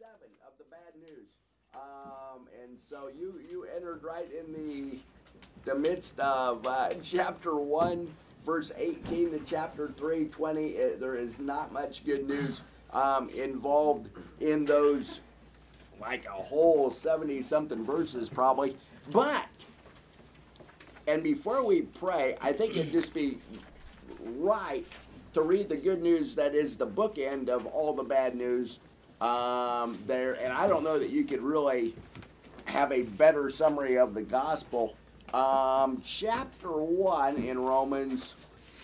seven of the bad news. Um, and so you you entered right in the the midst of uh, chapter one, verse eighteen to chapter three twenty. Uh, there is not much good news um, involved in those, like a whole seventy something verses probably. But and before we pray, I think it'd just be right to read the good news that is the bookend of all the bad news um, there. And I don't know that you could really have a better summary of the gospel. Um, chapter 1 in Romans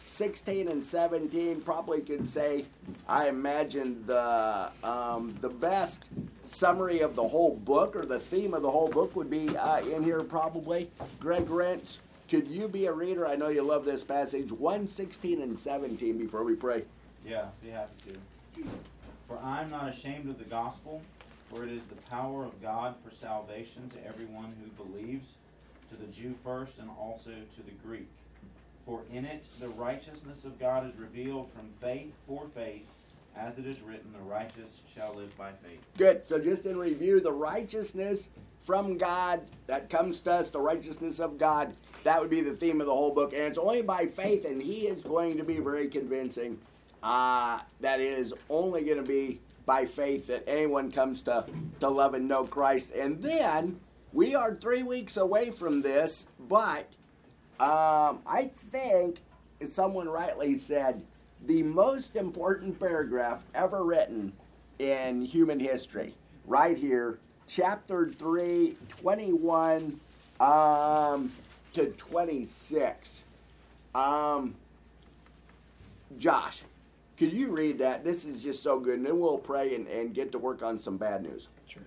16 and 17 probably could say, I imagine, the, um, the best summary of the whole book or the theme of the whole book would be uh, in here probably. Greg Rentz, could you be a reader? I know you love this passage, 116 and 17 before we pray. Yeah, be happy to. For I am not ashamed of the gospel, for it is the power of God for salvation to everyone who believes, to the Jew first and also to the Greek. For in it the righteousness of God is revealed from faith for faith, as it is written, the righteous shall live by faith. Good. So just in review, the righteousness from God that comes to us, the righteousness of God, that would be the theme of the whole book. And it's only by faith, and He is going to be very convincing. Uh, that is only going to be by faith that anyone comes to, to love and know Christ. And then we are three weeks away from this, but um, I think someone rightly said the most important paragraph ever written in human history, right here, chapter 3, 21 um, to 26. Um, Josh, could you read that? This is just so good, and then we'll pray and, and get to work on some bad news. Sure.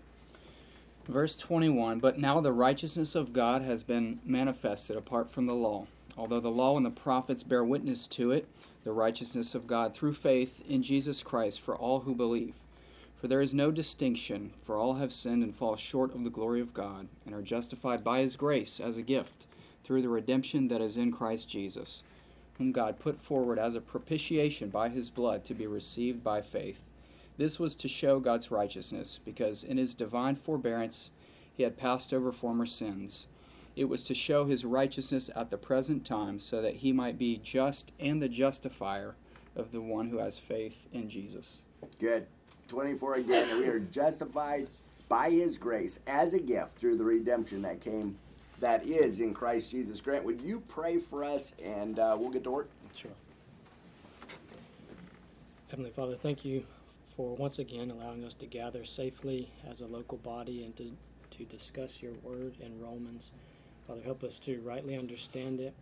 Verse 21 But now the righteousness of God has been manifested apart from the law. Although the law and the prophets bear witness to it, the righteousness of God through faith in Jesus Christ for all who believe. For there is no distinction, for all have sinned and fall short of the glory of God, and are justified by his grace as a gift, through the redemption that is in Christ Jesus, whom God put forward as a propitiation by his blood to be received by faith. This was to show God's righteousness, because in his divine forbearance he had passed over former sins. It was to show his righteousness at the present time, so that he might be just and the justifier of the one who has faith in Jesus. Good. 24 again, we are justified by his grace as a gift through the redemption that came, that is in Christ Jesus. Grant, would you pray for us and uh, we'll get to work? Sure. Heavenly Father, thank you for once again allowing us to gather safely as a local body and to, to discuss your word in Romans. Father, help us to rightly understand it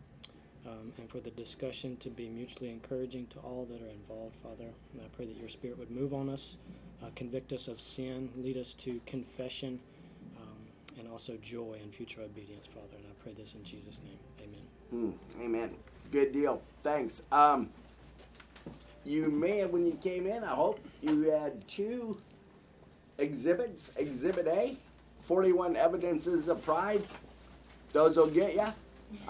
um, and for the discussion to be mutually encouraging to all that are involved, Father. And I pray that your Spirit would move on us, uh, convict us of sin, lead us to confession, and also joy and future obedience, Father. And I pray this in Jesus' name. Amen. Hmm, amen. Good deal. Thanks. Um, you may have, when you came in, I hope you had two exhibits. Exhibit A, 41 Evidences of Pride. Those will get you.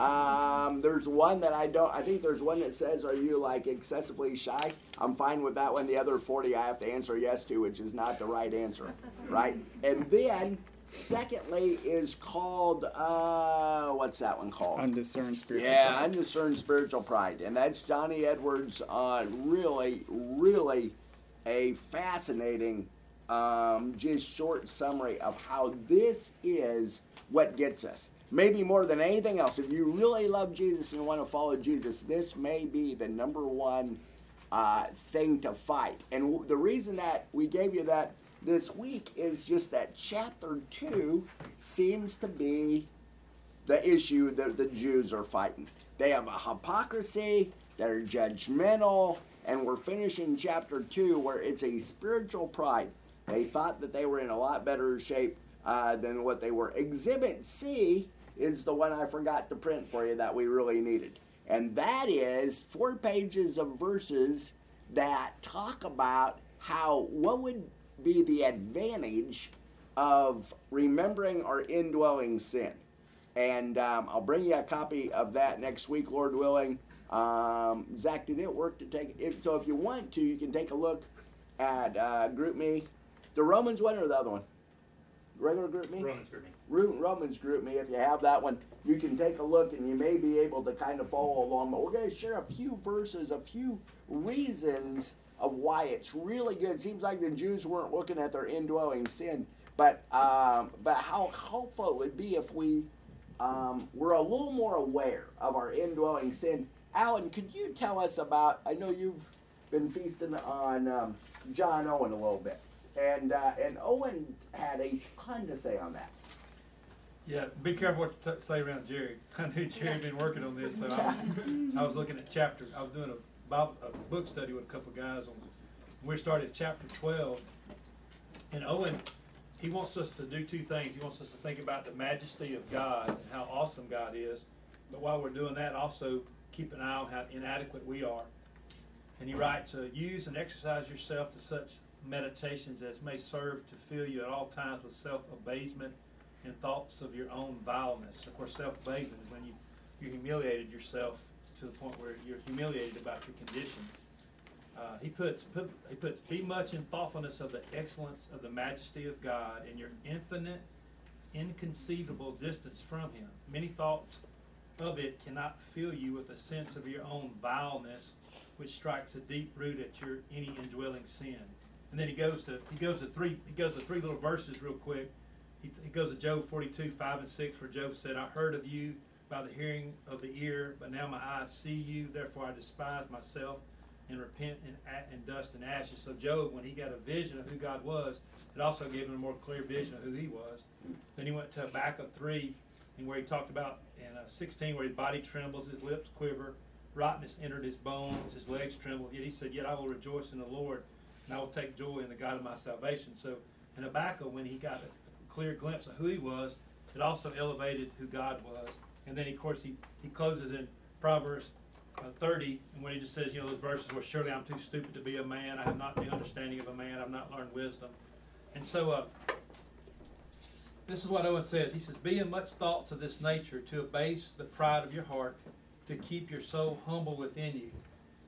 Um, there's one that I don't. I think there's one that says, "Are you like excessively shy?" I'm fine with that one. The other 40, I have to answer yes to, which is not the right answer, right? And then, secondly, is called uh, what's that one called? Undiscerned spiritual Yeah, pride. undiscerned spiritual pride, and that's Johnny Edwards. Uh, really, really, a fascinating, um, just short summary of how this is what gets us. Maybe more than anything else, if you really love Jesus and want to follow Jesus, this may be the number one uh, thing to fight. And w- the reason that we gave you that this week is just that chapter two seems to be the issue that the Jews are fighting. They have a hypocrisy, they're judgmental, and we're finishing chapter two where it's a spiritual pride. They thought that they were in a lot better shape uh, than what they were. Exhibit C is the one I forgot to print for you that we really needed. And that is four pages of verses that talk about how what would be the advantage of remembering our indwelling sin. And um, I'll bring you a copy of that next week, Lord willing. Um, Zach, did it work to take it? So if you want to, you can take a look at uh, GroupMe the Romans one or the other one? Regular GroupMe. Romans GroupMe. Ro- Romans GroupMe. If you have that one, you can take a look and you may be able to kind of follow along. But we're going to share a few verses, a few reasons of why it's really good. It seems like the Jews weren't looking at their indwelling sin, but um, but how helpful it would be if we um, were a little more aware of our indwelling sin. Alan, could you tell us about? I know you've been feasting on um, John Owen a little bit, and uh, and Owen had a ton to say on that. Yeah, be careful what you t- say around Jerry. I knew Jerry had been working on this, so I, I was looking at chapter. I was doing a, Bible, a book study with a couple guys on. We started chapter twelve, and Owen, he wants us to do two things. He wants us to think about the majesty of God and how awesome God is, but while we're doing that, also keep an eye on how inadequate we are. And he writes, uh, "Use and exercise yourself to such meditations as may serve to fill you at all times with self abasement." and thoughts of your own vileness. Of course, self-abasement is when you you humiliated yourself to the point where you're humiliated about your condition. Uh, he puts put, he puts be much in thoughtfulness of the excellence of the majesty of God and your infinite, inconceivable distance from Him. Many thoughts of it cannot fill you with a sense of your own vileness, which strikes a deep root at your any indwelling sin. And then he goes to he goes to three he goes to three little verses real quick he, he goes to Job 42, 5 and 6, where Job said, I heard of you by the hearing of the ear, but now my eyes see you, therefore I despise myself and repent in, in dust and ashes. So Job, when he got a vision of who God was, it also gave him a more clear vision of who he was. Then he went to Habakkuk 3, and where he talked about in uh, 16, where his body trembles, his lips quiver, rottenness entered his bones, his legs tremble. Yet he said, Yet I will rejoice in the Lord, and I will take joy in the God of my salvation. So in Habakkuk, when he got a clear glimpse of who he was. It also elevated who God was. And then, of course, he, he closes in Proverbs uh, 30, and when he just says, you know, those verses where surely I'm too stupid to be a man, I have not the understanding of a man, I've not learned wisdom. And so, uh, this is what Owen says. He says, Be in much thoughts of this nature to abase the pride of your heart, to keep your soul humble within you.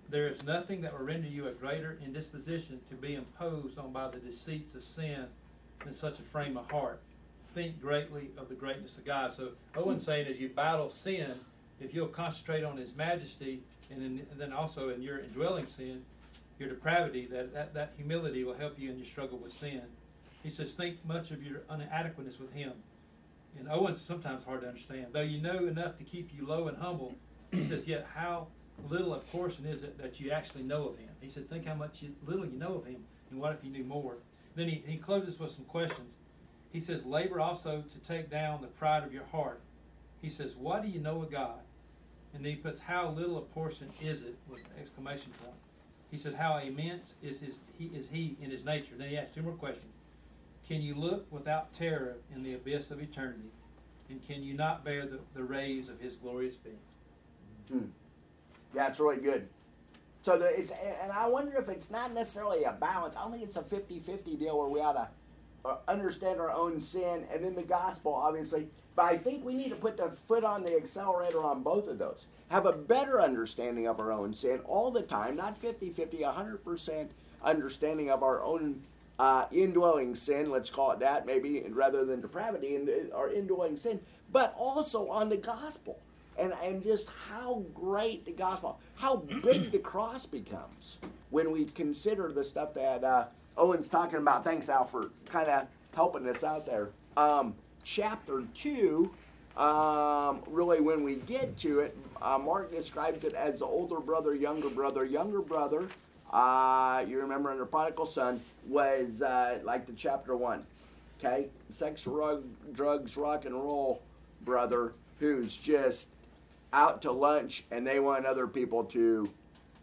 There is nothing that will render you a greater indisposition to be imposed on by the deceits of sin than such a frame of heart. Think greatly of the greatness of God. So Owen's saying as you battle sin, if you'll concentrate on His majesty, and, in, and then also in your indwelling sin, your depravity, that, that, that humility will help you in your struggle with sin. He says, think much of your inadequateness with Him. And Owen's sometimes hard to understand. Though you know enough to keep you low and humble, he says, yet how little a portion is it that you actually know of Him? He said, think how much you, little you know of Him, and what if you knew more? Then he, he closes with some questions. He says, Labor also to take down the pride of your heart. He says, What do you know of God? And then he puts, How little a portion is it? with exclamation point. He said, How immense is his he is he in his nature? Then he asks two more questions. Can you look without terror in the abyss of eternity? And can you not bear the, the rays of his glorious being? Hmm. Yeah, it's really good. So the, it's and I wonder if it's not necessarily a balance. I don't think it's a 50-50 deal where we ought to understand our own sin and in the gospel, obviously. But I think we need to put the foot on the accelerator on both of those. Have a better understanding of our own sin all the time, not 50-50, 100% understanding of our own uh, indwelling sin, let's call it that, maybe rather than depravity, and our indwelling sin, but also on the gospel and, and just how great the gospel, how big the cross becomes when we consider the stuff that uh, Owen's talking about. Thanks, Al, for kind of helping us out there. Um, chapter 2, um, really, when we get to it, uh, Mark describes it as the older brother, younger brother. Younger brother, uh, you remember under prodigal son, was uh, like the chapter 1. Okay? Sex, rug, drugs, rock and roll brother who's just out to lunch and they want other people to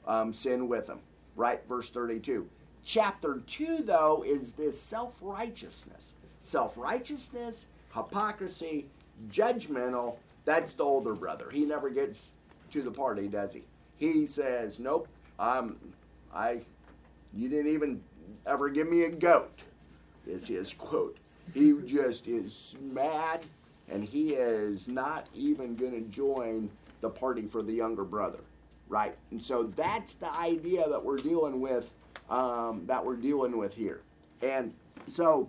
um, sin with them. Right? Verse 32. Chapter 2, though, is this self righteousness. Self righteousness, hypocrisy, judgmental. That's the older brother. He never gets to the party, does he? He says, Nope, I'm, I, you didn't even ever give me a goat, is his quote. He just is mad and he is not even going to join the party for the younger brother, right? And so that's the idea that we're dealing with, um, that we're dealing with here. And so,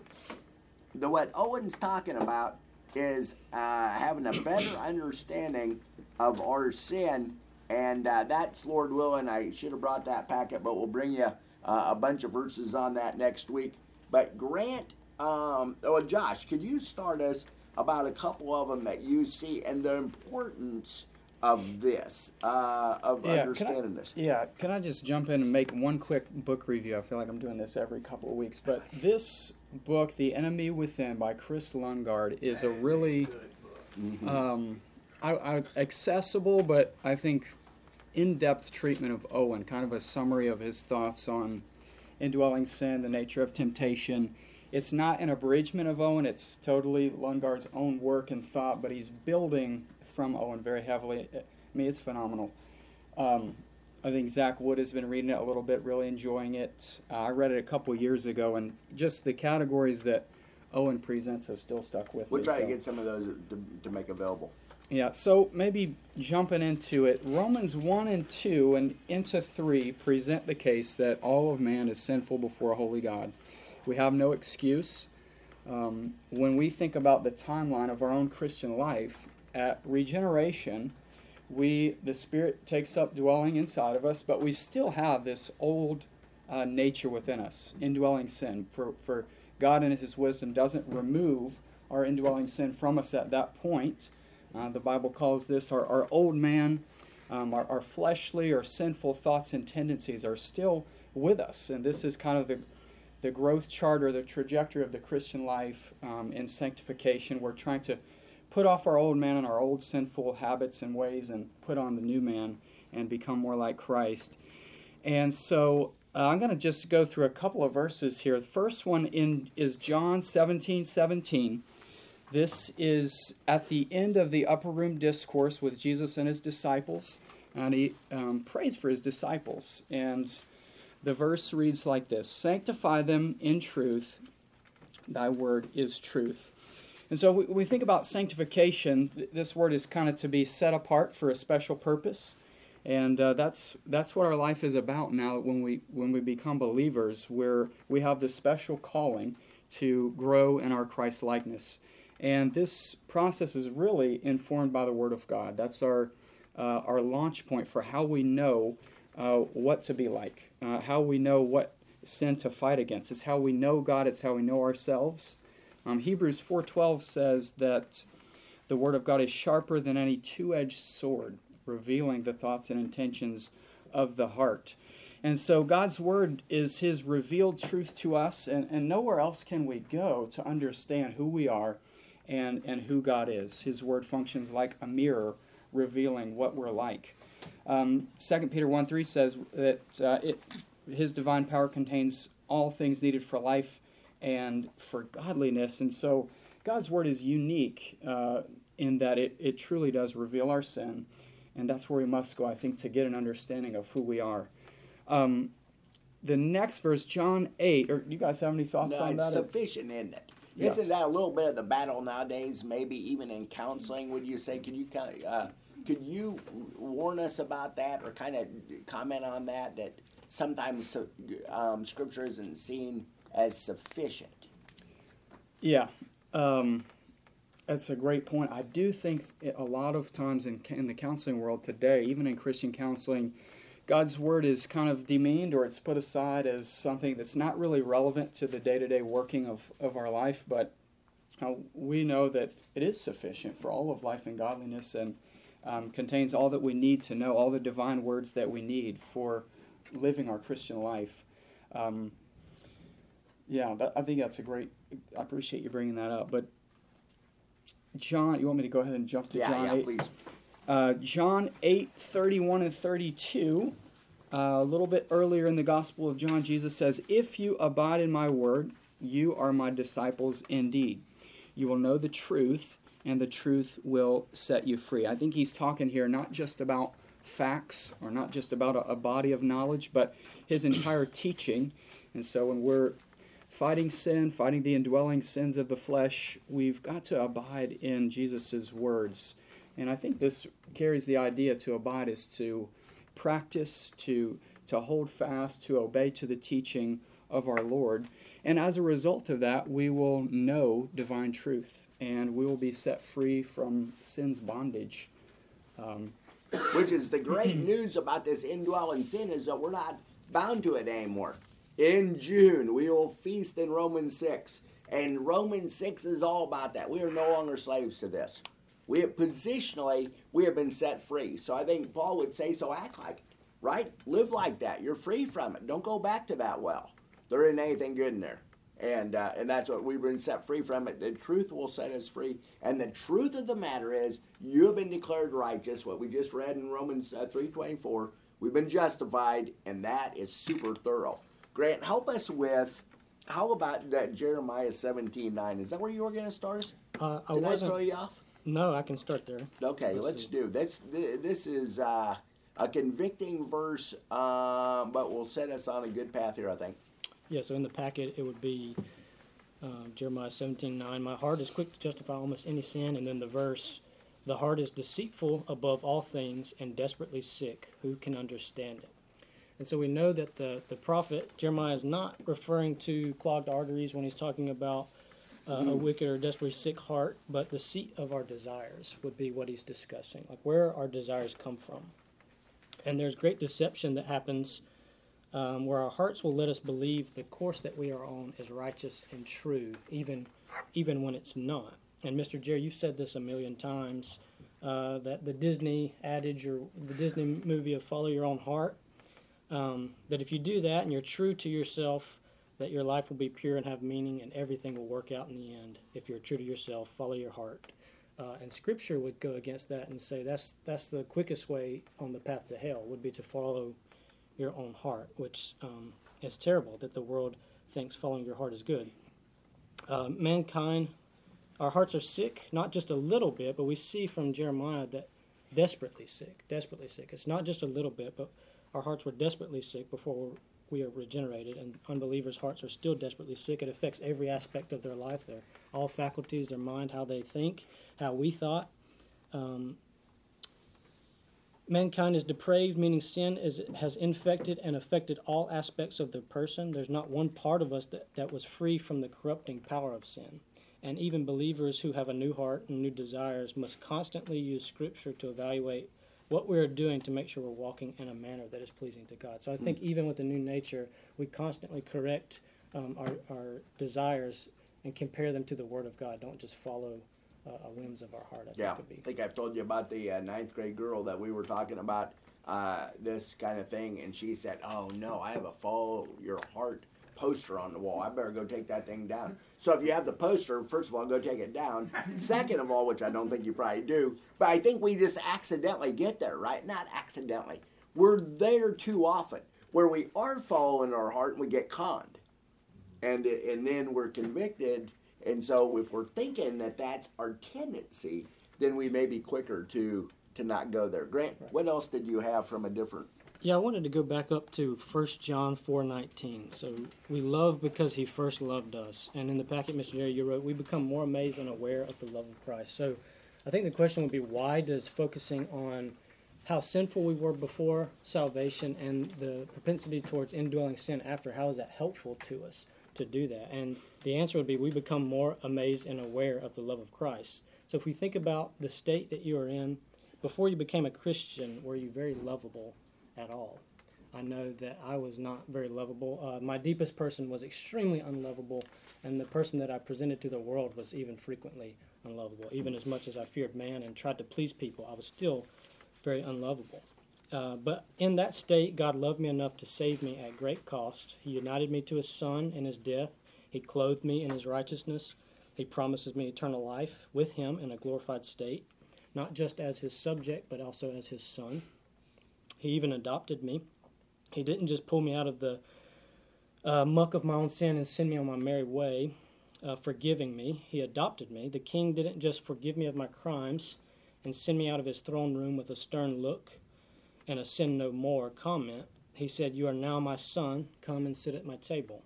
the what Owen's talking about is uh, having a better understanding of our sin, and uh, that's Lord willing. I should have brought that packet, but we'll bring you uh, a bunch of verses on that next week. But Grant, um, oh Josh, could you start us about a couple of them that you see and the importance of this, uh, of Yeah, can I- understanding this? Yeah, can I just jump in and make one quick book review? I feel like I'm doing this every couple of weeks, but this book, The Enemy Within by Kris Lundgaard, is a really um, I, I, accessible, but I think in-depth treatment of Owen, kind of a summary of his thoughts on indwelling sin, the nature of temptation. It's not an abridgment of Owen; it's totally Lundgaard's own work and thought, but he's building from Owen very heavily. I mean, it's phenomenal. Um, I think Zach Wood has been reading it a little bit, really enjoying it. Uh, I read it a couple years ago, and just the categories that Owen presents have still stuck with We'll me. try to get some of those to, to make available. yeah, so maybe jumping into it, Romans 1 and 2 and into 3 present the case that all of man is sinful before a holy God. We have no excuse. Um, when we think about the timeline of our own Christian life, at regeneration, we the Spirit takes up dwelling inside of us, but we still have this old uh, nature within us, indwelling sin. For, for God in His wisdom doesn't remove our indwelling sin from us at that point. Uh, the Bible calls this our, our old man, um, our, our fleshly or sinful thoughts and tendencies are still with us. And this is kind of the, the growth chart or the trajectory of the Christian life um, in sanctification. We're trying to put off our old man and our old sinful habits and ways and put on the new man and become more like Christ. And so uh, I'm going to just go through a couple of verses here. The first one in is John 17 17. This is at the end of the upper room discourse with Jesus and his disciples, and he um, prays for his disciples. And the verse reads like this Sanctify them in truth, thy word is truth. And so we, we think about sanctification. th- This word is kind of to be set apart for a special purpose, and uh, that's that's what our life is about now. When we when we become believers, where we have this special calling to grow in our Christ likeness, and this process is really informed by the Word of God. That's our uh, our launch point for how we know uh, what to be like, uh, how we know what sin to fight against. It's how we know God. It's how we know ourselves. Um, Hebrews 4:12 says that the word of God is sharper than any two-edged sword, revealing the thoughts and intentions of the heart. And so God's word is his revealed truth to us, and, and nowhere else can we go to understand who we are and, and who God is. His word functions like a mirror, revealing what we're like. Um, 2 Peter 1 3 says that uh, it, his divine power contains all things needed for life and for godliness. And so God's word is unique uh, in that it, it truly does reveal our sin. And that's where we must go, I think, to get an understanding of who we are. Um, the next verse, John 8, or do you guys have any thoughts No, on it's that? sufficient, isn't it? Yes. Isn't that a little bit of the battle nowadays? Maybe even in counseling, would you say? Could you kind of, uh, could you warn us about that, or kind of comment on that? That sometimes um, Scripture isn't seen as sufficient. Yeah, um, that's a great point. I do think a lot of times in, in the counseling world today, even in Christian counseling, God's word is kind of demeaned or it's put aside as something that's not really relevant to the day to day working of, of our life. But uh, we know that it is sufficient for all of life and godliness and um, contains all that we need to know, all the divine words that we need for living our Christian life. Um, yeah, that, I think that's a great. I appreciate you bringing that up. But John, you want me to go ahead and jump to Yeah, John yeah, 8? please. Uh, John 8, 31 and 32. Uh, a little bit earlier in the Gospel of John, Jesus says, If you abide in my word, you are my disciples indeed. You will know the truth, and the truth will set you free. I think he's talking here not just about facts or not just about a, a body of knowledge, but his entire teaching. And so when we're fighting sin, fighting the indwelling sins of the flesh, we've got to abide in Jesus' words. And I think this carries the idea to abide is to practice, to to hold fast, to obey to the teaching of our Lord. And as a result of that, we will know divine truth and we will be set free from sin's bondage. Um, Which is the great news about this indwelling sin is that we're not bound to it anymore. In June, we will feast in Romans 6. And Romans 6 is all about that. We are no longer slaves to this. We have positionally, we have been set free. So I think Paul would say, so act like right? Live like that. You're free from it. Don't go back to that well. There isn't anything good in there. And, uh, and that's what we've been set free from it. The truth will set us free. And the truth of the matter is, you have been declared righteous. What we just read in Romans uh, 3.24, we've been justified, and that is super thorough. Grant, help us with, how about that Jeremiah 17.9? Is that where you were going to start us? Uh, I Did I, wasn't. throw you off? No, I can start there. Okay, Let's let's, do this. This is uh, a convicting verse, uh, but will set us on a good path here, I think. Yeah, so in the packet, it would be um, Jeremiah seventeen nine. My heart is quick to justify almost any sin. And then the verse, the heart is deceitful above all things and desperately sick. Who can understand it? And so we know that the, the prophet Jeremiah is not referring to clogged arteries when he's talking about uh, a wicked or desperately sick heart, but the seat of our desires would be what he's discussing, like where our desires come from. And there's great deception that happens um, where our hearts will let us believe the course that we are on is righteous and true, even even when it's not. And Mr. Jerry, you've said this a million times uh, that the Disney adage or the Disney movie of follow your own heart. Um, that if you do that and you're true to yourself, that your life will be pure and have meaning, and everything will work out in the end. If you're true to yourself, follow your heart. Uh, and Scripture would go against that and say that's that's the quickest way on the path to hell would be to follow your own heart, which um, is terrible that the world thinks following your heart is good. Uh, mankind, our hearts are sick, not just a little bit, but we see from Jeremiah that desperately sick, desperately sick. It's not just a little bit, but our hearts were desperately sick before we are regenerated, and unbelievers' hearts are still desperately sick. It affects every aspect of their life, their all faculties, their mind, how they think, how we thought. Um, mankind is depraved, meaning sin is has infected and affected all aspects of the person. There's not one part of us that, that was free from the corrupting power of sin. And even believers who have a new heart and new desires must constantly use Scripture to evaluate what we're doing to make sure we're walking in a manner that is pleasing to God. So I think even with the new nature, we constantly correct um, our, our desires and compare them to the Word of God. Don't just follow uh, whims of our heart. I Yeah, think I think I've told you about the uh, ninth grade girl that we were talking about uh, this kind of thing, and she said, "Oh no, I have a follow your heart poster on the wall. I better go take that thing down." So if you have the poster, first of all, go take it down. Second of all, which I don't think you probably do, but I think we just accidentally get there, right? Not accidentally. We're there too often, where we are following our heart and we get conned and and then we're convicted. And so, if we're thinking that that's our tendency, then we may be quicker to to not go there. Grant, what else did you have from a different? Yeah, I wanted to go back up to 1 John 4:19. So we love because he first loved us. And in the packet, Mr. Jerry, you wrote, we become more amazed and aware of the love of Christ. So I think the question would be, why does focusing on how sinful we were before salvation and the propensity towards indwelling sin after, how is that helpful to us to do that? And the answer would be, we become more amazed and aware of the love of Christ. So if we think about the state that you are in, before you became a Christian, were you very lovable at all? I know that I was not very lovable. Uh, my deepest person was extremely unlovable, and the person that I presented to the world was even frequently unlovable. Even as much as I feared man and tried to please people, I was still very unlovable. Uh, but in that state, God loved me enough to save me at great cost. He united me to His Son in His death. He clothed me in His righteousness. He promises me eternal life with Him in a glorified state, not just as His subject, but also as His Son. He even adopted me. He didn't just pull me out of the uh, muck of my own sin and send me on my merry way, uh, forgiving me. He adopted me. The king didn't just forgive me of my crimes and send me out of his throne room with a stern look and a sin no more comment. He said, You are now my son. Come and sit at my table.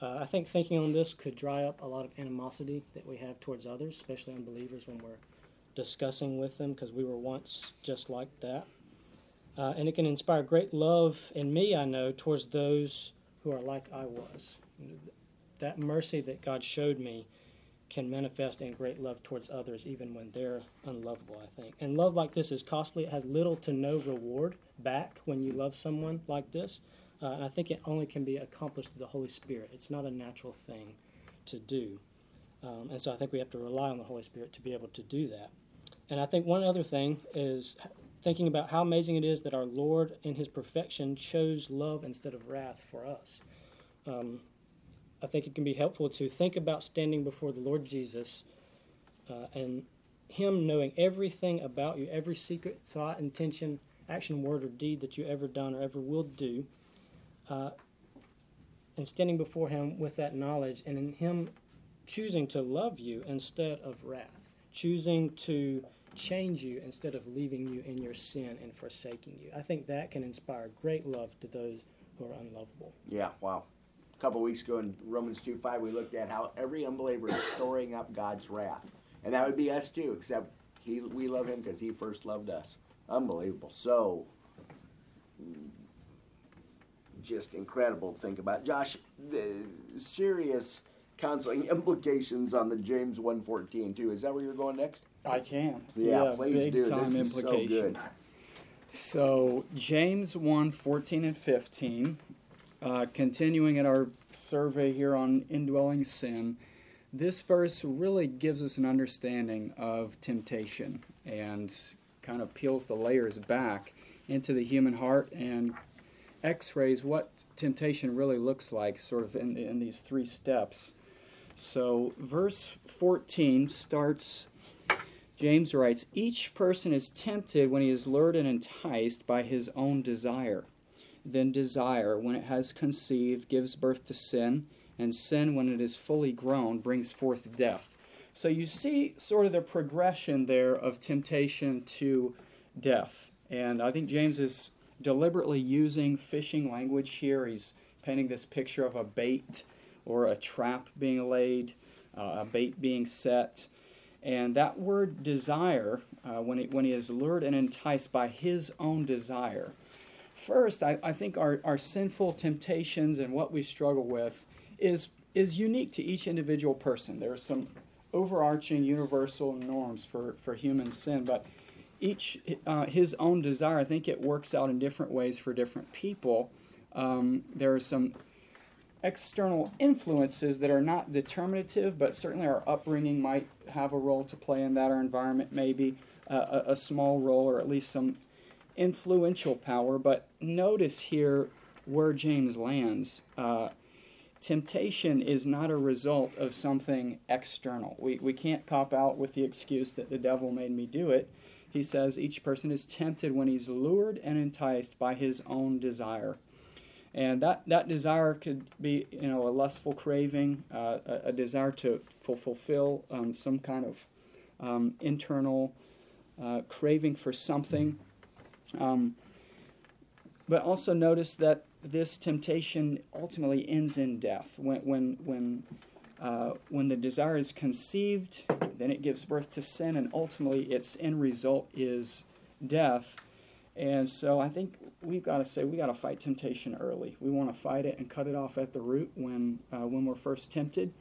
Uh, I think thinking on this could dry up a lot of animosity that we have towards others, especially unbelievers, when we're discussing with them, because we were once just like that. Uh, and it can inspire great love in me, I know, towards those who are like I was. that mercy that God showed me can manifest in great love towards others even when they're unlovable, I think. And love like this is costly. It has little to no reward back when you love someone like this. Uh, and I think it only can be accomplished through the Holy Spirit. It's not a natural thing to do. Um, and so I think we have to rely on the Holy Spirit to be able to do that. And I think one other thing is thinking about how amazing it is that our Lord, in His perfection, chose love instead of wrath for us. Um, I think it can be helpful to think about standing before the Lord Jesus uh, and Him knowing everything about you, every secret thought, intention, action, word, or deed that you ever done or ever will do, uh, and standing before Him with that knowledge, and in Him choosing to love you instead of wrath, choosing to change you instead of leaving you in your sin and forsaking you. I think that can inspire great love to those who are unlovable. Yeah, wow. A couple weeks ago in Romans 2 5, we looked at how every unbeliever is storing up God's wrath. And that would be us too, except he, we love him because he first loved us. Unbelievable. So, just incredible to think about. Josh, the serious counseling implications on the James 114 too. Is that where you're going next? I can. Yeah, please big do. time This is so good. implications. So, James 1 14 and 15, uh, continuing in our survey here on indwelling sin, this verse really gives us an understanding of temptation and kind of peels the layers back into the human heart and x rays what temptation really looks like, sort of in, in these three steps. So, verse 14 starts James writes, Each person is tempted when he is lured and enticed by his own desire. Then desire, when it has conceived, gives birth to sin, and sin, when it is fully grown, brings forth death. So you see sort of the progression there of temptation to death. And I think James is deliberately using fishing language here. He's painting this picture of a bait or a trap being laid, uh, a bait being set. And that word desire, uh, when, it, when he is lured and enticed by his own desire, first, I, I think our, our sinful temptations and what we struggle with is, is unique to each individual person. There are some overarching universal norms for, for human sin, but each uh, his own desire, I think it works out in different ways for different people. Um, there are some external influences that are not determinative, but certainly our upbringing might have a role to play in that. Our environment maybe uh, a, a small role, or at least some influential power. But notice here where James lands. Uh, temptation is not a result of something external. We, we can't cop out with the excuse that the devil made me do it. He says each person is tempted when he's lured and enticed by his own desire and that that desire could be you know a lustful craving, uh, a, a, desire to fulfill um, some kind of um, internal uh, craving for something. Um, but also notice that this temptation ultimately ends in death. When when when uh, when the desire is conceived, then it gives birth to sin, and ultimately its end result is death. And so I think we've got to say we got to fight temptation early. We want to fight it and cut it off at the root when uh, when we're first tempted.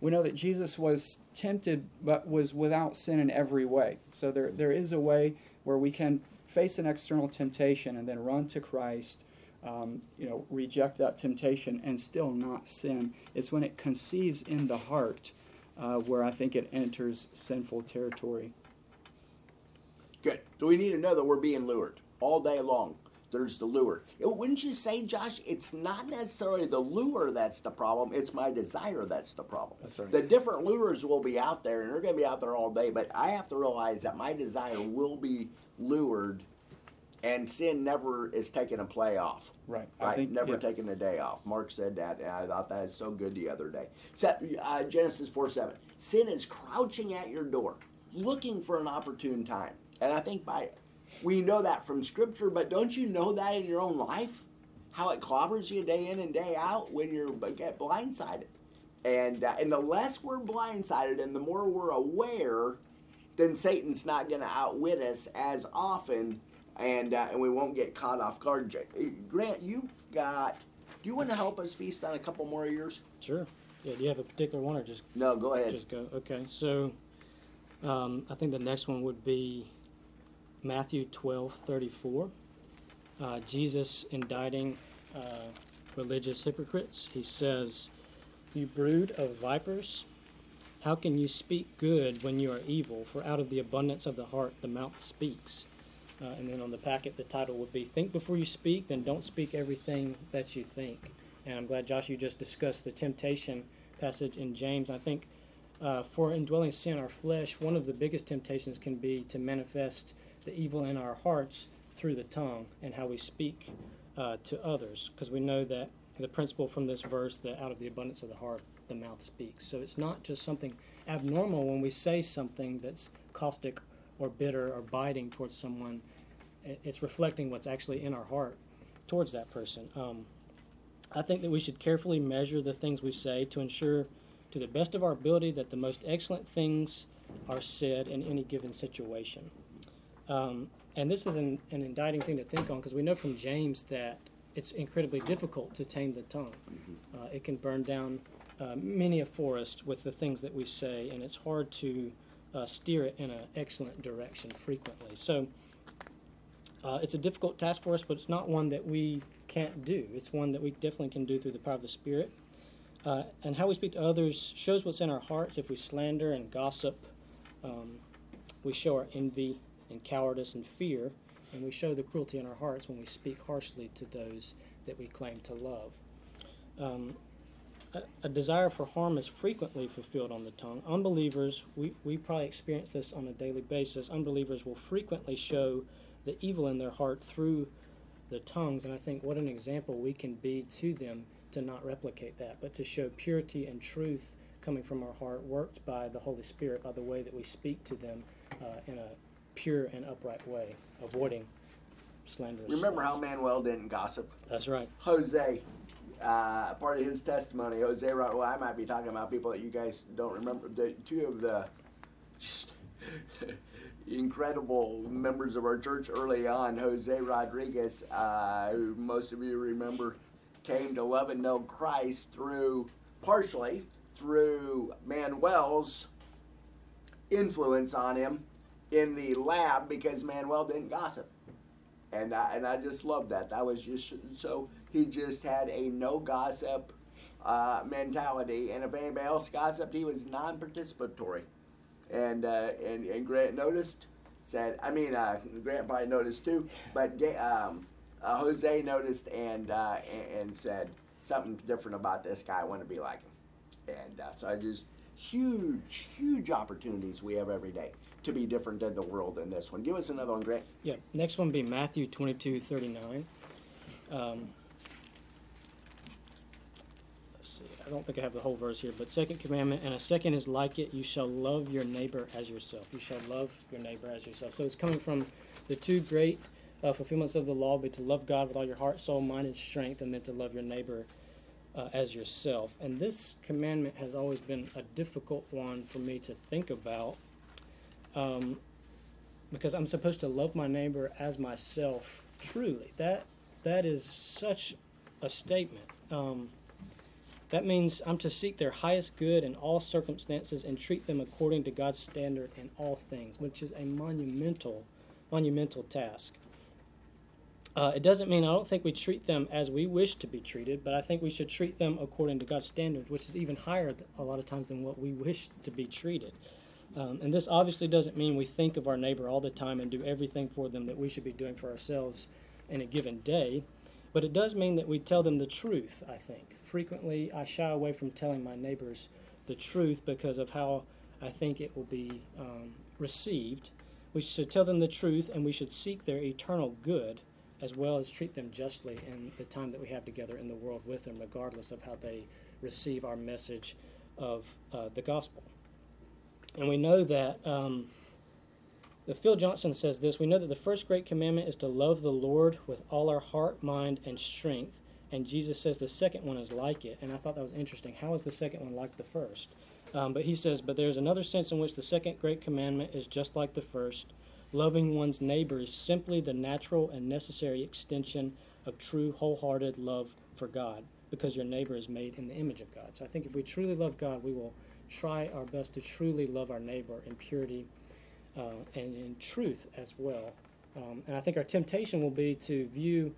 We know that Jesus was tempted, but was without sin in every way. So there there is a way where we can face an external temptation and then run to Christ. Um, you know, reject that temptation and still not sin. It's when it conceives in the heart uh, where I think it enters sinful territory. Good. Do we need to know that we're being lured all day long? There's the lure. Wouldn't you say, Josh, it's not necessarily the lure that's the problem, it's my desire that's the problem. That's right. The different lures will be out there and they're going to be out there all day, but I have to realize that my desire will be lured and sin never is taking a play off. Right. Right. think, never yeah. taking a day off. Mark said that, and I thought that is so good the other day. So, uh, Genesis 4 7. Sin is crouching at your door, looking for an opportune time. And I think by we know that from Scripture, but don't you know that in your own life? How it clobbers you day in and day out when you get blindsided. And, uh, and the less we're blindsided and the more we're aware, then Satan's not going to outwit us as often and, uh, and we won't get caught off guard. Grant, you've got. Do you want to help us feast on a couple more years? Sure. Yeah, do you have a particular one or just No, go ahead. just go? Okay, so um, I think the next one would be Matthew twelve thirty four. Uh, Jesus indicting uh, religious hypocrites. He says, "You brood of vipers, how can you speak good when you are evil? For out of the abundance of the heart the mouth speaks." Uh, and then on the packet, the title would be "Think before you speak, then don't speak everything that you think." And I'm glad Josh, you just discussed the temptation passage in James. I think uh, for indwelling sin in our flesh, one of the biggest temptations can be to manifest the evil in our hearts through the tongue and how we speak uh, to others. Because we know that the principle from this verse that out of the abundance of the heart, the mouth speaks. So it's not just something abnormal when we say something that's caustic or bitter or biting towards someone. It's reflecting what's actually in our heart towards that person. Um, I think that we should carefully measure the things we say to ensure, to the best of our ability, that the most excellent things are said in any given situation. Um, and this is an, an indicting thing to think on because we know from James that it's incredibly difficult to tame the tongue. Uh, it can burn down uh, many a forest with the things that we say, and it's hard to uh, steer it in an excellent direction frequently. So uh, it's a difficult task for us, but it's not one that we can't do. It's one that we definitely can do through the power of the Spirit. Uh, and how we speak to others shows what's in our hearts. If we slander and gossip, um, we show our envy and cowardice and fear, and we show the cruelty in our hearts when we speak harshly to those that we claim to love. Um, a, a desire for harm is frequently fulfilled on the tongue. Unbelievers, we, we probably experience this on a daily basis. Unbelievers will frequently show the evil in their heart through the tongues, and I think what an example we can be to them to not replicate that, but to show purity and truth coming from our heart, worked by the Holy Spirit, by the way that we speak to them uh, in a pure and upright way, avoiding slanderous. Remember how. Manuel didn't gossip? That's right. Jose, uh, part of his testimony, Jose wrote, well, I might be talking about people that you guys don't remember. The two of the just incredible members of our church early on, Jose Rodriguez, uh, who most of you remember, came to love and know Christ through, partially, through Manuel's influence on him in the lab because Manuel didn't gossip and I, and I just loved that. That was just so he just had a no gossip uh, mentality, and if anybody else gossiped, he was non-participatory. And uh, and and Grant noticed, said, I mean, uh, Grant probably noticed too, but um, uh, Jose noticed and, uh, and and said something different about this guy. I want to be like him, and uh, so I just huge huge opportunities we have every day to be different than the world in this one. Give us another one, Grant. Yeah. Next one be Matthew twenty-two thirty-nine. Um, let's see. I don't think I have the whole verse here, but second commandment, and a second is like it: you shall love your neighbor as yourself. You shall love your neighbor as yourself. So it's coming from the two great uh, fulfillments of the law: but to love God with all your heart, soul, mind, and strength, and then to love your neighbor uh, as yourself. And this commandment has always been a difficult one for me to think about. Um, because I'm supposed to love my neighbor as myself truly. That that is such a statement. Um, that means I'm to seek their highest good in all circumstances and treat them according to God's standard in all things, which is a monumental, monumental task. Uh, it doesn't mean I don't think we treat them as we wish to be treated, but I think we should treat them according to God's standard, which is even higher a lot of times than what we wish to be treated. Um, and this obviously doesn't mean we think of our neighbor all the time and do everything for them that we should be doing for ourselves in a given day. But it does mean that we tell them the truth, I think. Frequently, I shy away from telling my neighbors the truth because of how I think it will be um, received. We should tell them the truth and we should seek their eternal good as well as treat them justly in the time that we have together in the world with them, regardless of how they receive our message of uh, the gospel. And we know that um, the Phil Johnson says this. We know that the first great commandment is to love the Lord with all our heart, mind, and strength. And Jesus says the second one is like it. And I thought that was interesting. How is the second one like the first? Um, but he says, but there's another sense in which the second great commandment is just like the first. Loving one's neighbor is simply the natural and necessary extension of true, wholehearted love for God. because your neighbor is made in the image of God. So I think if we truly love God, we will try our best to truly love our neighbor in purity uh, and in truth as well. Um, and I think our temptation will be to view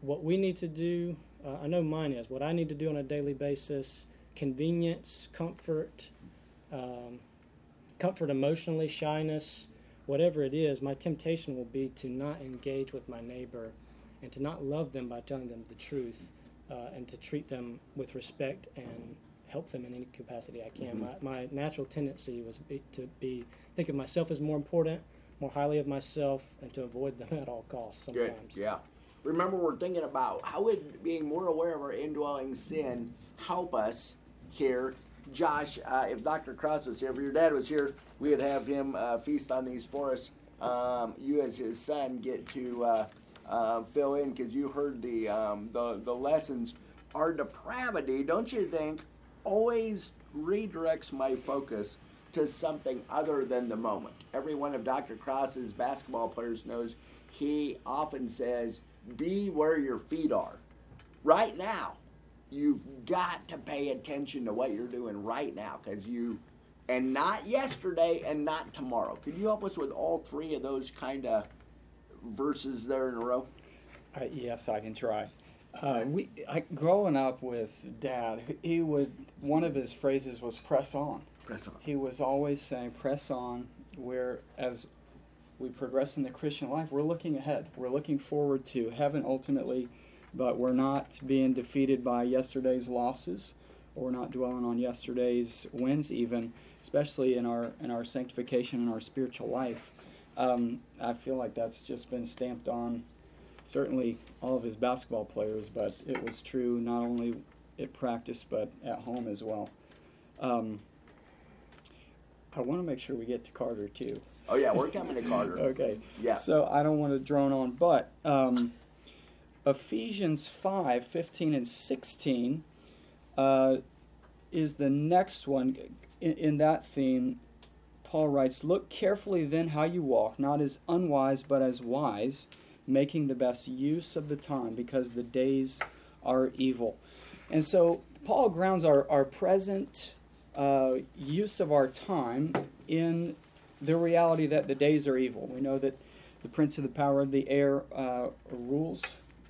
what we need to do. Uh, I know mine is what I need to do on a daily basis, convenience, comfort, um, comfort emotionally, shyness, whatever it is. My temptation will be to not engage with my neighbor and to not love them by telling them the truth uh, and to treat them with respect and help them in any capacity I can. Mhm. My, my natural tendency was be, to be think of myself as more important, more highly of myself, and to avoid them at all costs. Good. Sometimes. Yeah. Remember, we're thinking about how would being more aware of our indwelling sin help us here. Josh, uh, if Dr. Cross was here, if your dad was here, we would have him uh, feast on these for us. Um, you, as his son, get to uh, uh, fill in because you heard the, um, the the lessons. Our depravity, don't you think, always redirects my focus to something other than the moment. Every one of Dr. Cross's basketball players knows he often says, Be where your feet are. Right now, you've got to pay attention to what you're doing right now because you, and not yesterday and not tomorrow. Could you help us with all three of those kind of verses there in a row? Uh, yes, I can try. Uh, we, I, growing up with Dad, he would one of his phrases was "press on." Press on. He was always saying, "Press on." Where as we progress in the Christian life, we're looking ahead. We're looking forward to heaven ultimately, but we're not being defeated by yesterday's losses, or not dwelling on yesterday's wins, even, especially in our in our sanctification and our spiritual life. Um, I feel like that's just been stamped on certainly all of his basketball players, but it was true not only at practice but at home as well. Um, I want to make sure we get to Carter too. Oh, yeah, we're coming to Carter. Okay. Yeah. So I don't want to drone on, but um, Ephesians 5 15 and 16 uh, is the next one. In, in that theme, Paul writes, Look carefully then how you walk, not as unwise, but as wise, making the best use of the time, because the days are evil. And so Paul grounds our, our present uh, use of our time in the reality that the days are evil. We know that the prince of the power of the air uh, rules.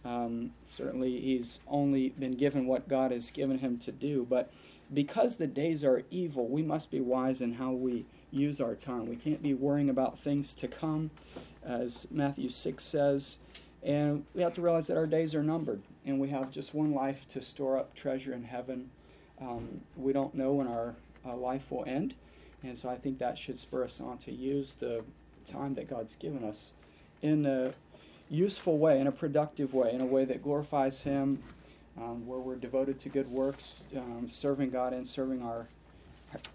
Um, certainly, he's only been given what God has given him to do. But because the days are evil, we must be wise in how we use our time. We can't be worrying about things to come, as Matthew 6 says. And we have to realize that our days are numbered, and we have just one life to store up treasure in heaven. Um, we don't know when our uh, life will end. And so I think that should spur us on to use the time that God's given us in a useful way, in a productive way, in a way that glorifies Him, um, where we're devoted to good works, um, serving God and serving our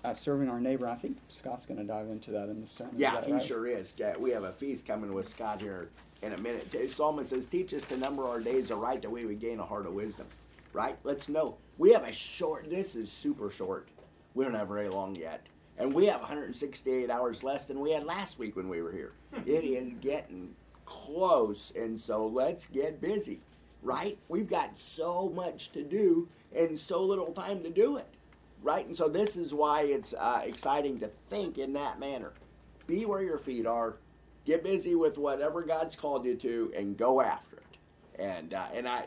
uh, serving our neighbor. I think Scott's going to dive into that in the sermon. Yeah, he right? sure is. Yeah, We have a feast coming with Scott here in a minute. Solomon says, Teach us to number our days aright that we would gain a heart of wisdom. Right? Let's know. We have a short, this is super short. We don't have very long yet. And we have 168 hours less than we had last week when we were here. it is getting close. And so let's get busy. Right? We've got so much to do and so little time to do it right? And so this is why it's uh, exciting to think in that manner. Be where your feet are. Get busy with whatever God's called you to, and go after it. And uh, and I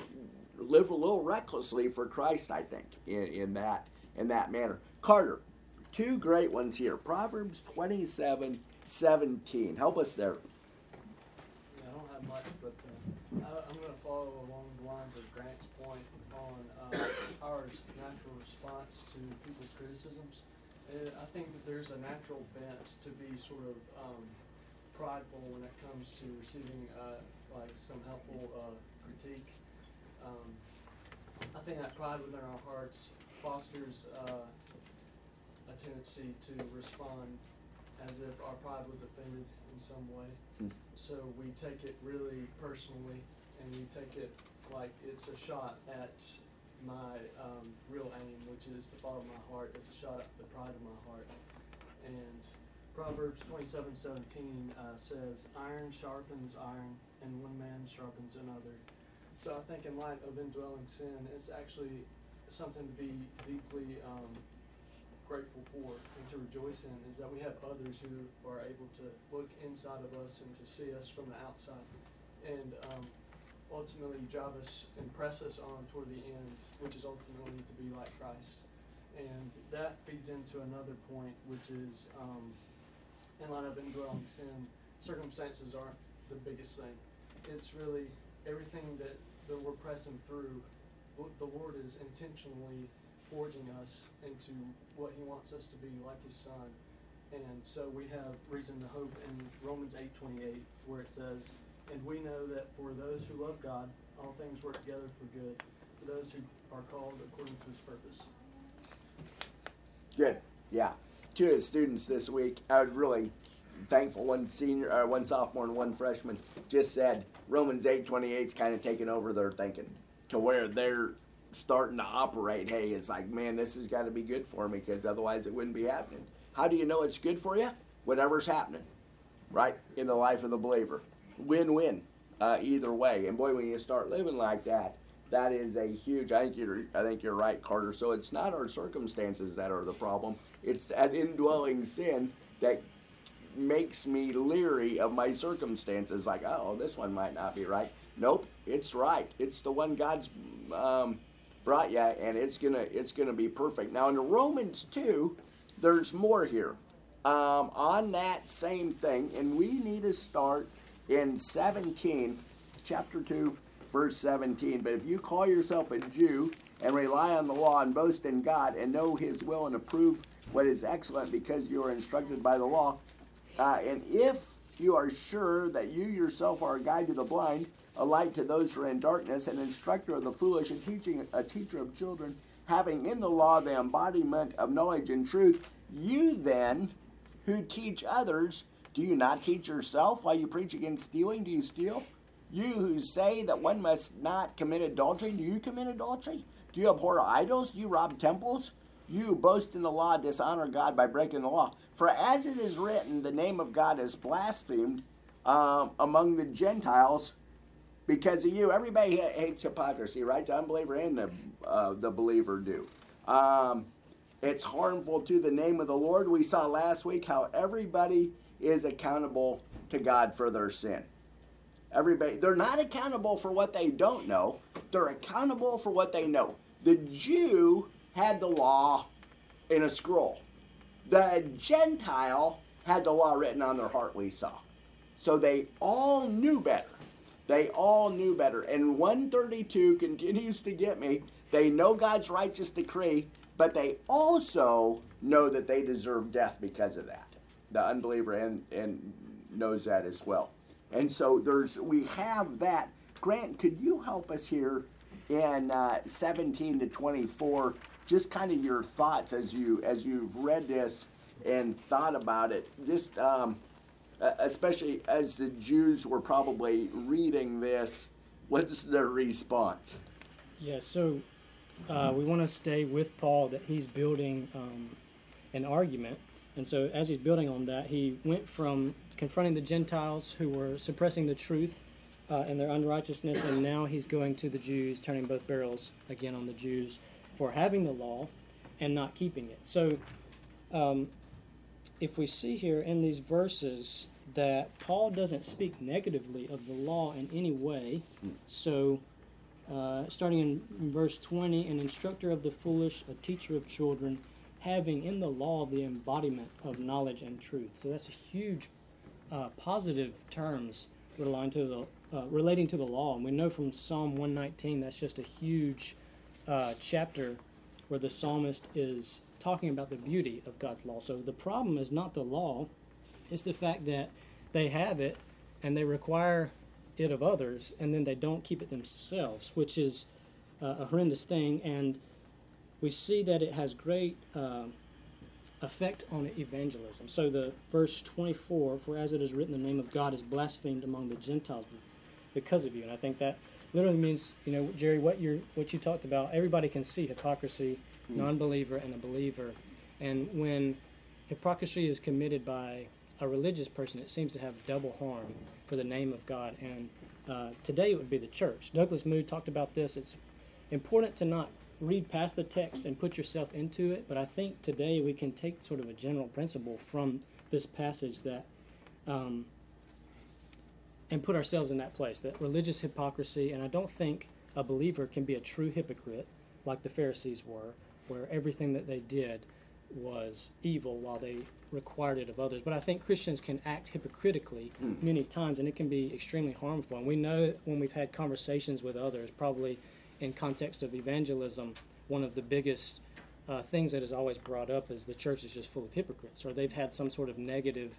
live a little recklessly for Christ. I think in, in that in that manner. Carter, two great ones here. Proverbs twenty seven seventeen. Help us there. Yeah, I don't have much, but uh, I, I'm going to follow along the lines of Grant's point on uh, our s- natural response to people's criticisms. Uh, I think that there's a natural bent to be sort of um, prideful when it comes to receiving uh, like some helpful uh, critique. Um, I think that pride within our hearts fosters uh, a tendency to respond as if our pride was offended in some way. Hmm. So we take it really personally, and we take it like it's a shot at my um, real aim, which is to follow my heart. It's a shot at the pride of my heart. And Proverbs twenty-seven seventeen uh, says, "Iron sharpens iron, and one man sharpens another. So I think in light of indwelling sin, it's actually something to be deeply um, grateful for and to rejoice in is that we have others who are able to look inside of us and to see us from the outside and um, ultimately drive us and press us on toward the end, which is ultimately to be like Christ. And that feeds into another point, which is um, in light of indwelling sin, circumstances aren't the biggest thing. It's really everything that, that we're pressing through. The Lord is intentionally forging us into what He wants us to be, like His Son. And so we have reason to hope in Romans eight twenty eight, where it says, "And we know that for those who love God, all things work together for good, for those who are called according to His purpose." Good. Yeah. Two of the students this week, I was really thankful. One senior, uh, one sophomore, and one freshman just said Romans eight twenty eight's kind of taking over their thinking to where they're starting to operate. Hey, it's like, man, this has got to be good for me because otherwise it wouldn't be happening. How do you know it's good for you? Whatever's happening, right in the life of the believer, win-win, uh, either way. And boy, when you start living like that, that is a huge. I think you're. I think you're right, Carter. So it's not our circumstances that are the problem. It's that indwelling sin that makes me leery of my circumstances. Like, oh, this one might not be right. Nope, it's right. It's the one God's um, brought you, and it's gonna it's gonna be perfect. Now in Romans two, there's more here um, on that same thing, and we need to start in 17, chapter 2, verse 17. But if you call yourself a Jew and rely on the law and boast in God and know His will and approve what is excellent because you are instructed by the law, uh, and if you are sure that you yourself are a guide to the blind, a light to those who are in darkness, an instructor of the foolish, a teaching a teacher of children, having in the law the embodiment of knowledge and truth, you then who teach others, do you not teach yourself while you preach against stealing? Do you steal? You who say that one must not commit adultery, do you commit adultery? Do you abhor idols? Do you rob temples? You boast in the law dishonor God by breaking the law. For as it is written, the name of God is blasphemed um, among the Gentiles because of you. Everybody hates hypocrisy, right? The unbeliever and the, uh, the believer do. Um, it's harmful to the name of the Lord. We saw last week how everybody is accountable to God for their sin. Everybody, they're not accountable for what they don't know. They're accountable for what they know. The Jew had the law in a scroll. The Gentile had the law written on their heart, we saw. So they all knew better. They all knew better. And 132 continues to get me. They know God's righteous decree, but they also know that they deserve death because of that. The unbeliever and, and knows that as well. And so there's we have that. Grant, could you help us here in uh, 17 to 24? Just kind of your thoughts as you as you've read this and thought about it. Just um, especially as the Jews were probably reading this, what's their response? Yeah, so uh, we want to stay with Paul that he's building um, an argument. And so, as he's building on that, he went from confronting the Gentiles who were suppressing the truth uh, and their unrighteousness, and now he's going to the Jews, turning both barrels again on the Jews for having the law and not keeping it. So, um, if we see here in these verses that Paul doesn't speak negatively of the law in any way, so uh, starting in, in verse 20, an instructor of the foolish, a teacher of children, having in the law the embodiment of knowledge and truth. So that's a huge uh, positive terms relating to the uh, relating to the law, and we know from Psalm 119 that's just a huge uh, chapter where the psalmist is talking about the beauty of God's law. So the problem is not the law; it's the fact that they have it and they require it of others, and then they don't keep it themselves, which is uh, a horrendous thing. And we see that it has great um effect on evangelism. So the verse 24, for as it is written, the name of God is blasphemed among the Gentiles because of you. And I think that literally means, you know, Jerry, what you what you talked about. Everybody can see hypocrisy, non-believer and a believer, and when hypocrisy is committed by a religious person, it seems to have double harm for the name of God and Uh, today it would be the church. Douglas Moo talked about this. It's important to not read past the text and put yourself into it, but I think today we can take sort of a general principle from this passage that, um, and put ourselves in that place that religious hypocrisy, and I don't think a believer can be a true hypocrite like the Pharisees were, where everything that they did was evil while they required it of others. But I think Christians can act hypocritically many times, and it can be extremely harmful. And we know when we've had conversations with others, probably in context of evangelism, one of the biggest uh, things that is always brought up is the church is just full of hypocrites, or they've had some sort of negative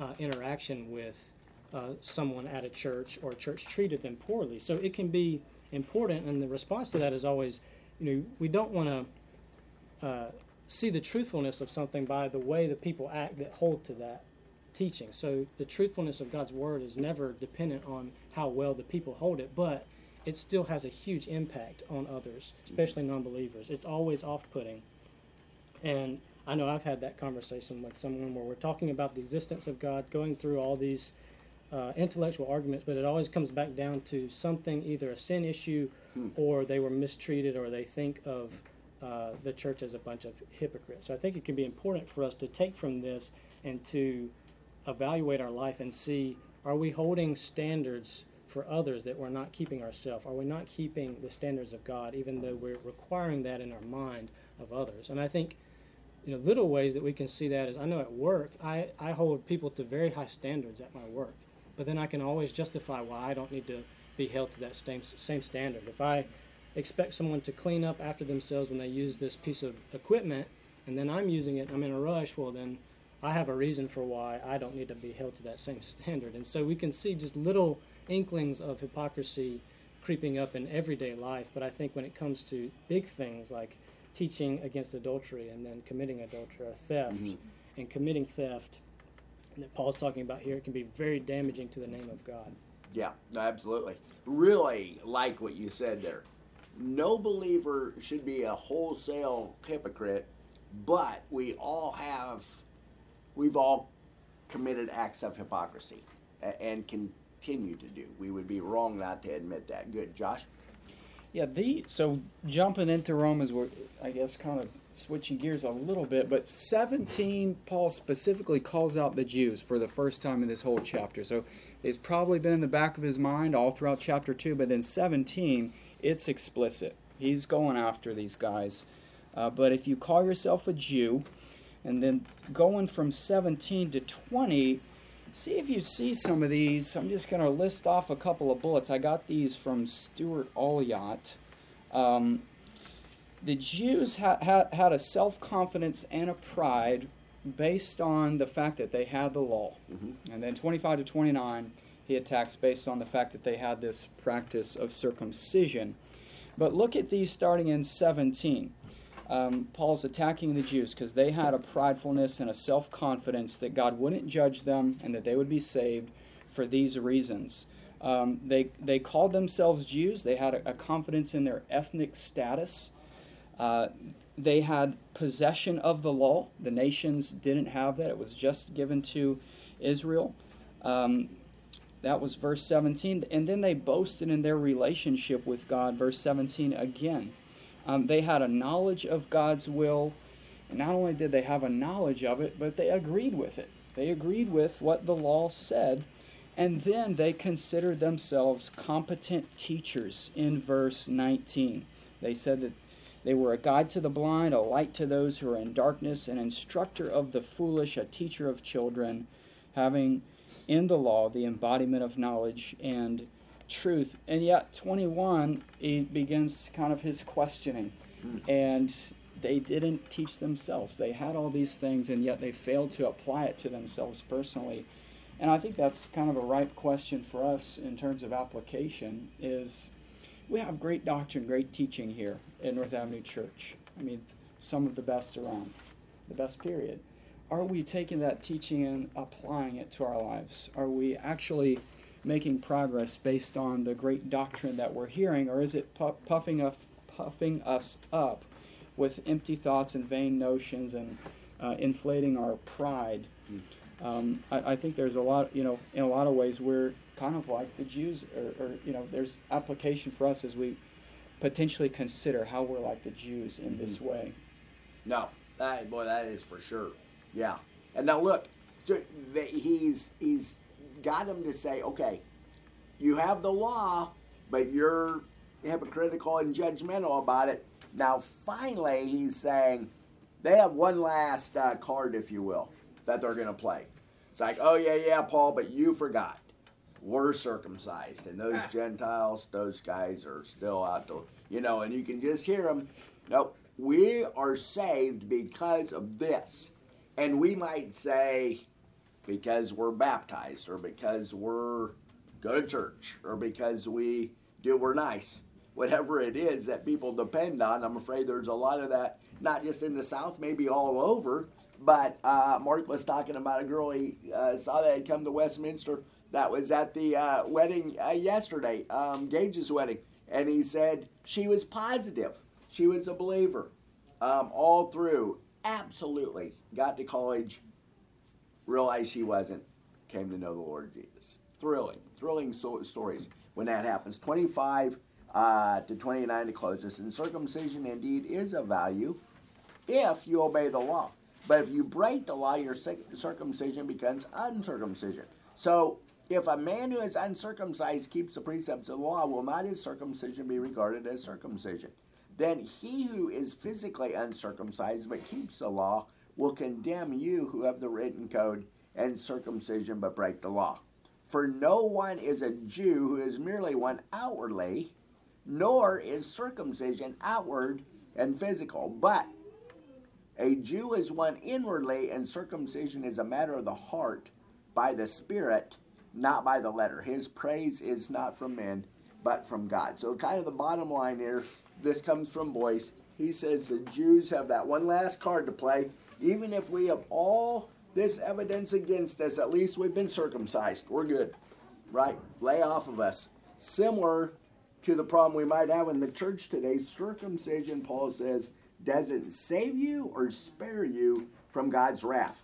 uh, interaction with uh, someone at a church, or a church treated them poorly. So it can be important, and the response to that is always, you know, we don't want to uh, see the truthfulness of something by the way the people act that hold to that teaching. So the truthfulness of God's word is never dependent on how well the people hold it, but it still has a huge impact on others, especially non-believers. It's always off-putting. And I know I've had that conversation with someone where we're talking about the existence of God, going through all these uh, intellectual arguments, but it always comes back down to something either a sin issue or they were mistreated or they think of uh, the church as a bunch of hypocrites. So I think it can be important for us to take from this and to evaluate our life and see are we holding standards for others that we're not keeping ourselves? Are we not keeping the standards of God, even though we're requiring that in our mind of others? And I think, you know, little ways that we can see that is I know at work, I, I hold people to very high standards at my work, but then I can always justify why I don't need to be held to that same, same standard. If I expect someone to clean up after themselves when they use this piece of equipment, and then I'm using it, I'm in a rush, well, then I have a reason for why I don't need to be held to that same standard. And so we can see just little inklings of hypocrisy creeping up in everyday life. But I think when it comes to big things like teaching against adultery and then committing adultery or theft mm-hmm. and committing theft that Paul's talking about here, it can be very damaging to the name of God. Yeah, absolutely. Really like what you said there. No believer should be a wholesale hypocrite, but we all have, we've all committed acts of hypocrisy and and continue to do. We would be wrong not to admit that. Good, Josh? Yeah, the so jumping into Romans, we're I guess kind of switching gears a little bit, but 17, Paul specifically calls out the Jews for the first time in this whole chapter. So it's probably been in the back of his mind all throughout chapter 2, but then 17, it's explicit. He's going after these guys. Uh, but if you call yourself a Jew, and then going from 17 to 20, see if you see some of these. I'm just going to list off a couple of bullets. I got these from Stuart Olyott. Um, the Jews ha- ha- had a self confidence and a pride based on the fact that they had the law. And then 25 to 29, he attacks based on the fact that they had this practice of circumcision. But look at these starting in 17. Um, Paul's attacking the Jews because they had a pridefulness and a self confidence that God wouldn't judge them and that they would be saved for these reasons. Um, they, they called themselves Jews, they had a, a confidence in their ethnic status. Uh, they had possession of the law. The nations didn't have that, it was just given to Israel. Um, that was verse 17. And then they boasted in their relationship with God, verse 17 again. Um, they had a knowledge of God's will. And not only did they have a knowledge of it, but they agreed with it. They agreed with what the law said. And then they considered themselves competent teachers in verse 19. They said that they were a guide to the blind, a light to those who are in darkness, an instructor of the foolish, a teacher of children, having in the law the embodiment of knowledge and truth. And yet, 21, he begins kind of his questioning. Hmm. And they didn't teach themselves. They had all these things, and yet they failed to apply it to themselves personally. And I think that's kind of a ripe question for us in terms of application is we have great doctrine, great teaching here at North Avenue Church. I mean, some of the best around, the best period. Are we taking that teaching and applying it to our lives? Are we actually making progress based on the great doctrine that we're hearing, or is it pu- puffing, up, puffing us up with empty thoughts and vain notions and uh, inflating our pride? Um, I, I think there's a lot, you know, in a lot of ways we're kind of like the Jews, or, or you know, there's application for us as we potentially consider how we're like the Jews in this way. No, that boy, that is for sure. Yeah, and now look, he's he's got him to say, okay, you have the law, but you're hypocritical and judgmental about it. Now, finally, he's saying they have one last uh, card, if you will, that they're going to play. It's like, oh yeah, yeah, Paul, but you forgot. We're circumcised, and those Gentiles, those guys are still out there, you know, and you can just hear them. Nope, we are saved because of this. And we might say, because we're baptized, or because we're go to church, or because we do we're nice. Whatever it is that people depend on, I'm afraid there's a lot of that, not just in the South, maybe all over. But uh, Mark was talking about a girl he uh, saw that had come to Westminster that was at the uh, wedding uh, yesterday, um, Gage's wedding, and he said she was positive. She was a believer um, all through. Absolutely. Got to college, realized she wasn't, came to know the Lord Jesus. Thrilling, thrilling so- stories when that happens. 25 uh, to 29 to close this. And circumcision indeed is of value if you obey the law. But if you break the law, your circumcision becomes uncircumcision. So if a man who is uncircumcised keeps the precepts of the law, will not his circumcision be regarded as circumcision? Then he who is physically uncircumcised but keeps the law will condemn you who have the written code and circumcision but break the law. For no one is a Jew who is merely one outwardly, nor is circumcision outward and physical, but a Jew is one inwardly, and circumcision is a matter of the heart by the Spirit, not by the letter. His praise is not from men, but from God. So, kind of the bottom line here this comes from Boice. He says the Jews have that one last card to play. Even if we have all this evidence against us, at least we've been circumcised. We're good, right? Lay off of us. Similar to the problem we might have in the church today, circumcision, Paul says, doesn't save you or spare you from God's wrath.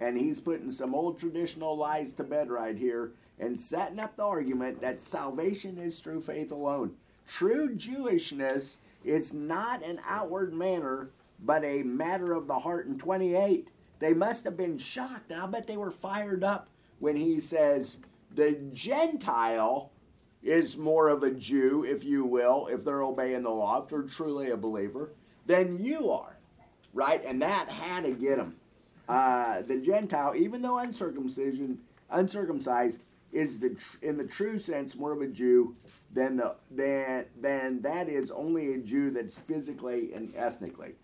And he's putting some old traditional lies to bed right here and setting up the argument that salvation is through faith alone. True Jewishness is not an outward manner, but a matter of the heart. In 28, they must have been shocked. I bet they were fired up when he says, the Gentile is more of a Jew, if you will, if they're obeying the law, if they're truly a believer, than you are, right? And that had to get them. Uh, the Gentile, even though uncircumcision, uncircumcised, is the in the true sense more of a Jew than the than than that is only a Jew that's physically and ethnically.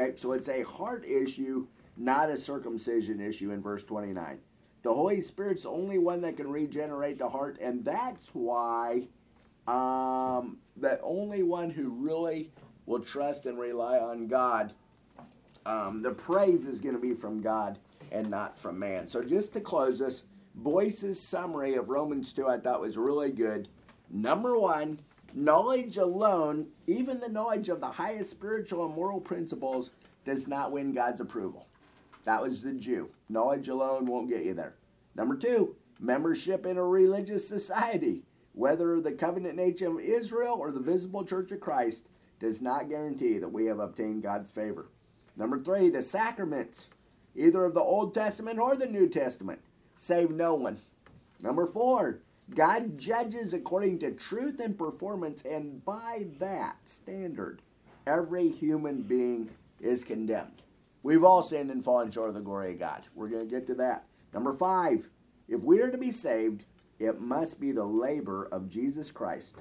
Okay, so it's a heart issue, not a circumcision issue in verse 29. The Holy Spirit's the only one that can regenerate the heart, and that's why um, the only one who really will trust and rely on God, um, the praise is going to be from God and not from man. So just to close this, Boice's summary of Romans 2 I thought was really good. Number one, knowledge alone, even the knowledge of the highest spiritual and moral principles, does not win God's approval. That was the Jew. Knowledge alone won't get you there. Number two, membership in a religious society, whether the covenant nation of Israel or the visible church of Christ, does not guarantee that we have obtained God's favor. Number three, the sacraments, either of the Old Testament or the New Testament, save no one. Number four, God judges according to truth and performance, and by that standard, every human being is condemned. We've all sinned and fallen short of the glory of God. We're going to get to that. Number five, if we are to be saved, it must be the labor of Jesus Christ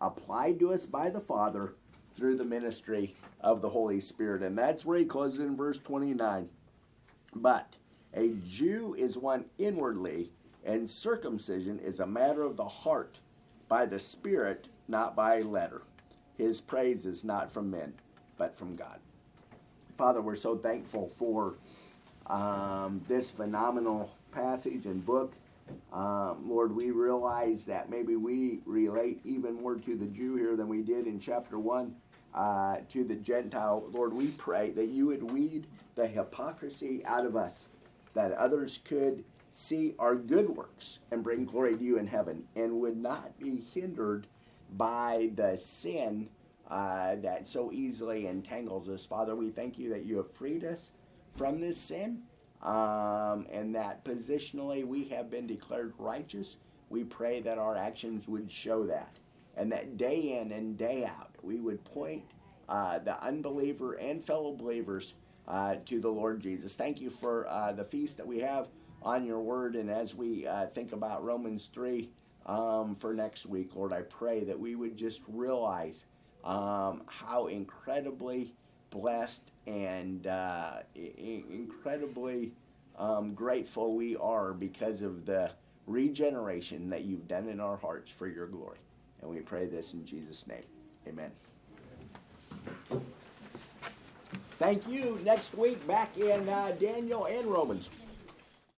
applied to us by the Father through the ministry of the Holy Spirit. And that's where he closes in verse 29. But a Jew is one inwardly and circumcision is a matter of the heart by the Spirit, not by letter. His praise is not from men, but from God. Father, we're so thankful for um, this phenomenal passage and book. Um, Lord, we realize that maybe we relate even more to the Jew here than we did in chapter 1 uh, to the Gentile. Lord, we pray that you would weed the hypocrisy out of us that others could see our good works and bring glory to you in heaven and would not be hindered by the sin uh, that so easily entangles us. Father, we thank you that you have freed us from this sin um, and that positionally we have been declared righteous. We pray that our actions would show that and that day in and day out we would point uh, the unbeliever and fellow believers uh, to the Lord Jesus. Thank you for uh, the feast that we have on your word. And as we uh, think about Romans 3 um, for next week, Lord, I pray that we would just realize um, how incredibly blessed and uh, I- incredibly um, grateful we are because of the regeneration that you've done in our hearts for your glory. And we pray this in Jesus' name. Amen. Thank you. Next week, back in uh, Daniel and Romans.